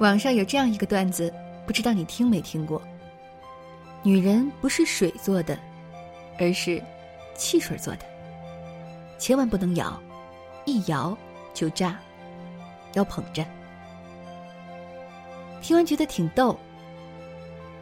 网上有这样一个段子，不知道你听没听过？女人不是水做的，而是汽水做的。千万不能摇，一摇就炸，要捧着。听完觉得挺逗，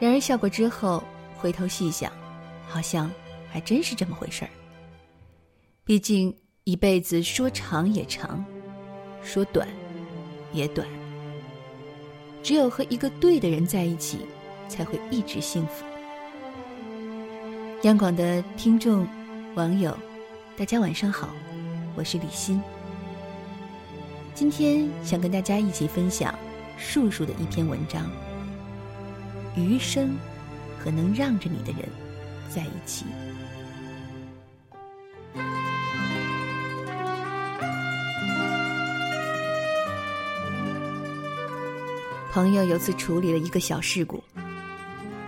然而笑过之后回头细想，好像还真是这么回事儿。毕竟一辈子说长也长，说短也短。只有和一个对的人在一起，才会一直幸福。央广的听众、网友，大家晚上好，我是李欣。今天想跟大家一起分享树树的一篇文章：余生和能让着你的人在一起。朋友有次处理了一个小事故，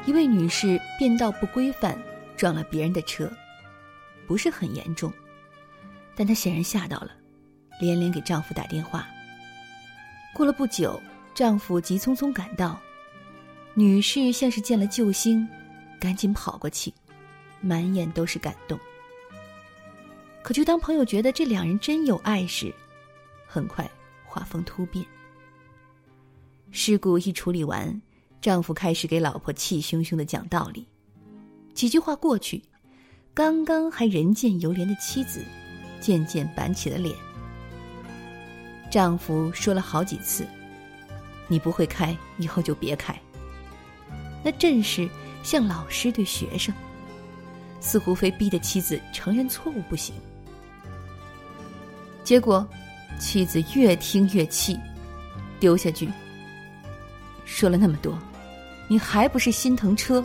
一位女士变道不规范，撞了别人的车，不是很严重，但她显然吓到了，连连给丈夫打电话。过了不久，丈夫急匆匆赶到，女士像是见了救星，赶紧跑过去，满眼都是感动。可就当朋友觉得这两人真有爱时，很快画风突变。事故一处理完，丈夫开始给老婆气汹汹的讲道理。几句话过去，刚刚还人见犹怜的妻子，渐渐板起了脸。丈夫说了好几次：“你不会开，以后就别开。”那阵势像老师对学生，似乎非逼得妻子承认错误不行。结果，妻子越听越气，丢下句。说了那么多，你还不是心疼车？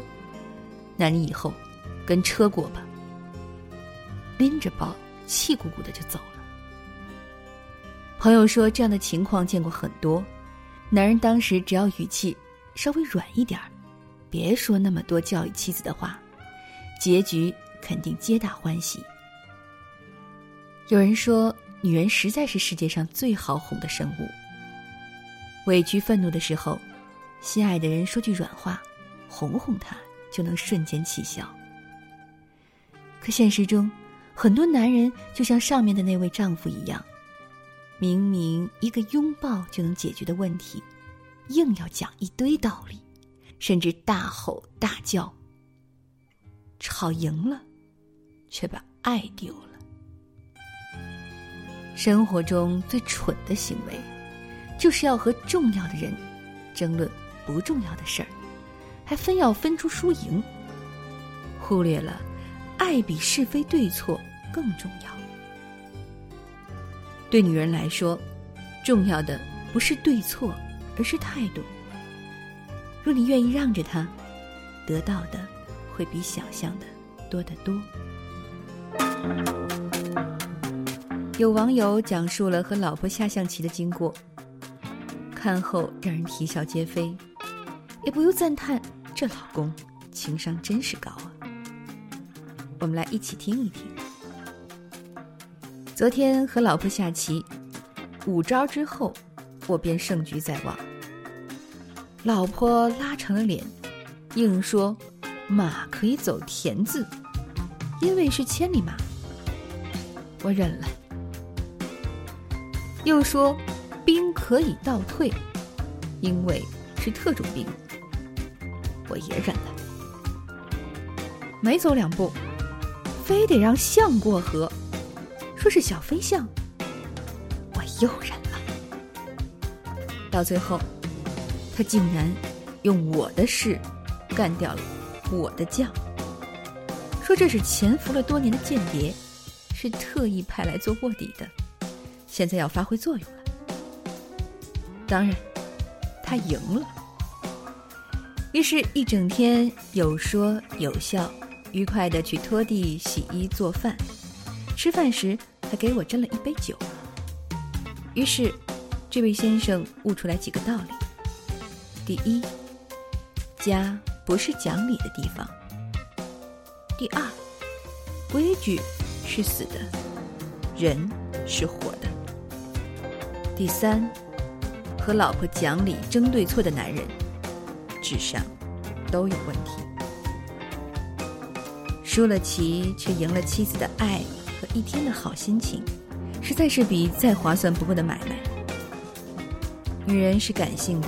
那你以后跟车过吧。拎着包，气鼓鼓的就走了。朋友说，这样的情况见过很多，男人当时只要语气稍微软一点儿，别说那么多教育妻子的话，结局肯定皆大欢喜。有人说，女人实在是世界上最好哄的生物。委屈、愤怒的时候。心爱的人说句软话，哄哄他，就能瞬间气消。可现实中，很多男人就像上面的那位丈夫一样，明明一个拥抱就能解决的问题，硬要讲一堆道理，甚至大吼大叫。吵赢了，却把爱丢了。生活中最蠢的行为，就是要和重要的人争论。不重要的事儿，还非要分出输赢，忽略了爱比是非对错更重要。对女人来说，重要的不是对错，而是态度。若你愿意让着她，得到的会比想象的多得多。有网友讲述了和老婆下象棋的经过，看后让人啼笑皆非。也不由赞叹，这老公情商真是高啊！我们来一起听一听。昨天和老婆下棋，五招之后，我便胜局在望。老婆拉长了脸，硬说马可以走田字，因为是千里马。我忍了。又说兵可以倒退，因为是特种兵。我也忍了，没走两步，非得让象过河，说是小飞象。我又忍了，到最后，他竟然用我的士干掉了我的将，说这是潜伏了多年的间谍，是特意派来做卧底的，现在要发挥作用了。当然，他赢了。于是，一整天有说有笑，愉快的去拖地、洗衣、做饭。吃饭时，他给我斟了一杯酒。于是，这位先生悟出来几个道理：第一，家不是讲理的地方；第二，规矩是死的，人是活的；第三，和老婆讲理争对错的男人，智商都有问题。输了棋却赢了妻子的爱和一天的好心情，实在是笔再划算不过的买卖。女人是感性的，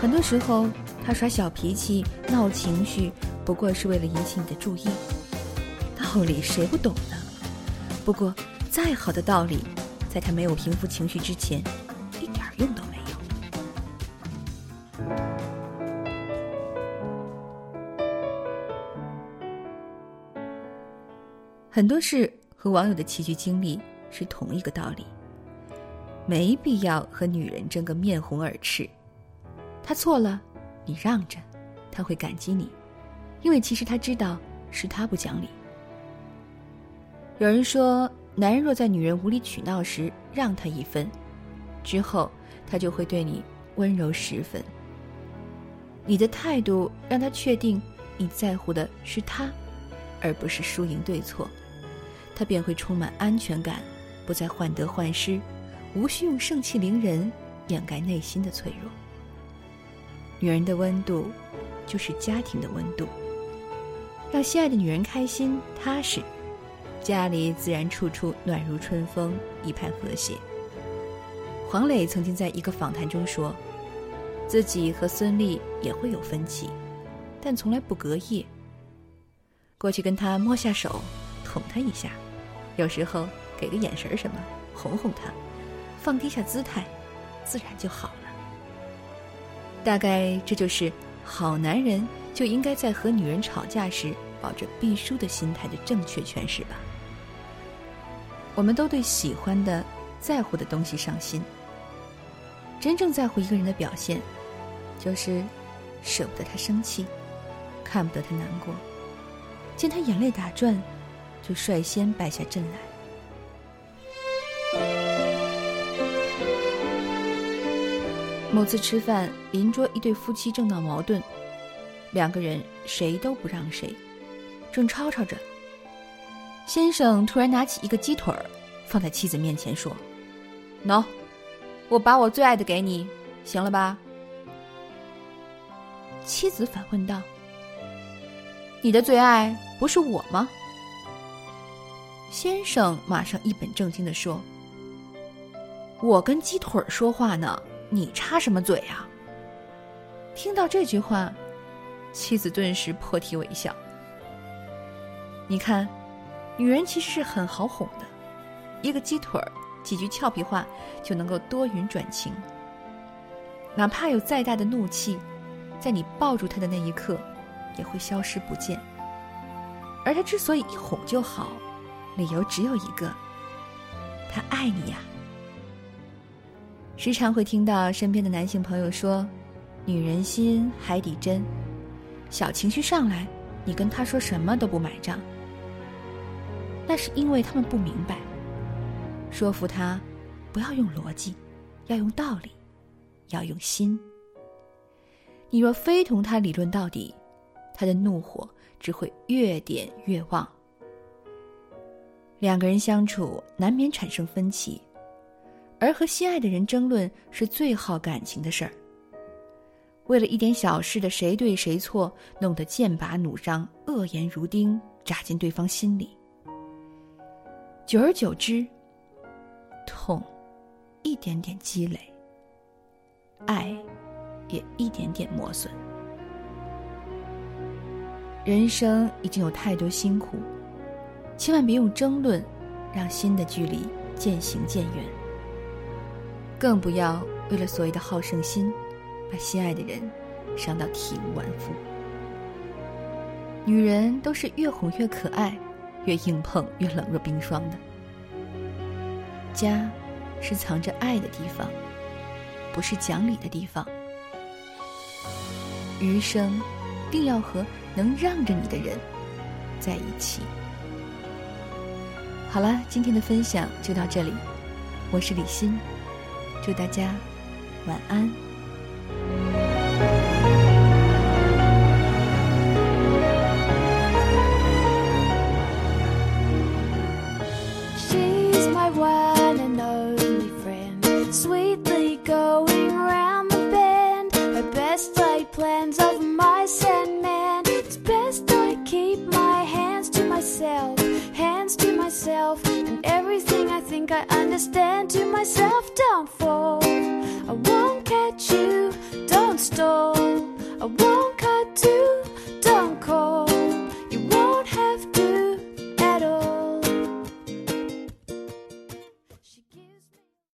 很多时候她耍小脾气、闹情绪，不过是为了引起你的注意。道理谁不懂呢？不过再好的道理，在她没有平复情绪之前，一点用都没有。很多事和网友的棋局经历是同一个道理，没必要和女人争个面红耳赤。她错了，你让着，他会感激你，因为其实他知道是他不讲理。有人说，男人若在女人无理取闹时让他一分，之后他就会对你温柔十分。你的态度让他确定你在乎的是他，而不是输赢对错。他便会充满安全感，不再患得患失，无需用盛气凌人掩盖内心的脆弱。女人的温度，就是家庭的温度。让心爱的女人开心踏实，家里自然处处暖如春风，一派和谐。黄磊曾经在一个访谈中说，自己和孙俪也会有分歧，但从来不隔夜。过去跟他摸下手，捅他一下。有时候给个眼神什么，哄哄他，放低下姿态，自然就好了。大概这就是好男人就应该在和女人吵架时抱着必输的心态的正确诠释吧。我们都对喜欢的、在乎的东西上心。真正在乎一个人的表现，就是舍不得他生气，看不得他难过，见他眼泪打转。就率先败下阵来。某次吃饭，邻桌一对夫妻正闹矛盾，两个人谁都不让谁，正吵吵着。先生突然拿起一个鸡腿儿，放在妻子面前说：“喏，我把我最爱的给你，行了吧？”妻子反问道：“你的最爱不是我吗？”先生马上一本正经的说：“我跟鸡腿说话呢，你插什么嘴啊？”听到这句话，妻子顿时破涕为笑。你看，女人其实是很好哄的，一个鸡腿儿，几句俏皮话就能够多云转晴。哪怕有再大的怒气，在你抱住她的那一刻，也会消失不见。而她之所以一哄就好。理由只有一个，他爱你呀。时常会听到身边的男性朋友说：“女人心海底针，小情绪上来，你跟他说什么都不买账。”那是因为他们不明白，说服他不要用逻辑，要用道理，要用心。你若非同他理论到底，他的怒火只会越点越旺。两个人相处难免产生分歧，而和心爱的人争论是最耗感情的事儿。为了一点小事的谁对谁错，弄得剑拔弩张、恶言如钉，扎进对方心里。久而久之，痛一点点积累，爱也一点点磨损。人生已经有太多辛苦。千万别用争论，让心的距离渐行渐远。更不要为了所谓的好胜心，把心爱的人伤到体无完肤。女人都是越哄越可爱，越硬碰越冷若冰霜的。家，是藏着爱的地方，不是讲理的地方。余生，定要和能让着你的人在一起。好了，今天的分享就到这里，我是李欣，祝大家晚安。myself And everything I think I understand to myself. Don't fall, I won't catch you, don't stall. I won't cut you.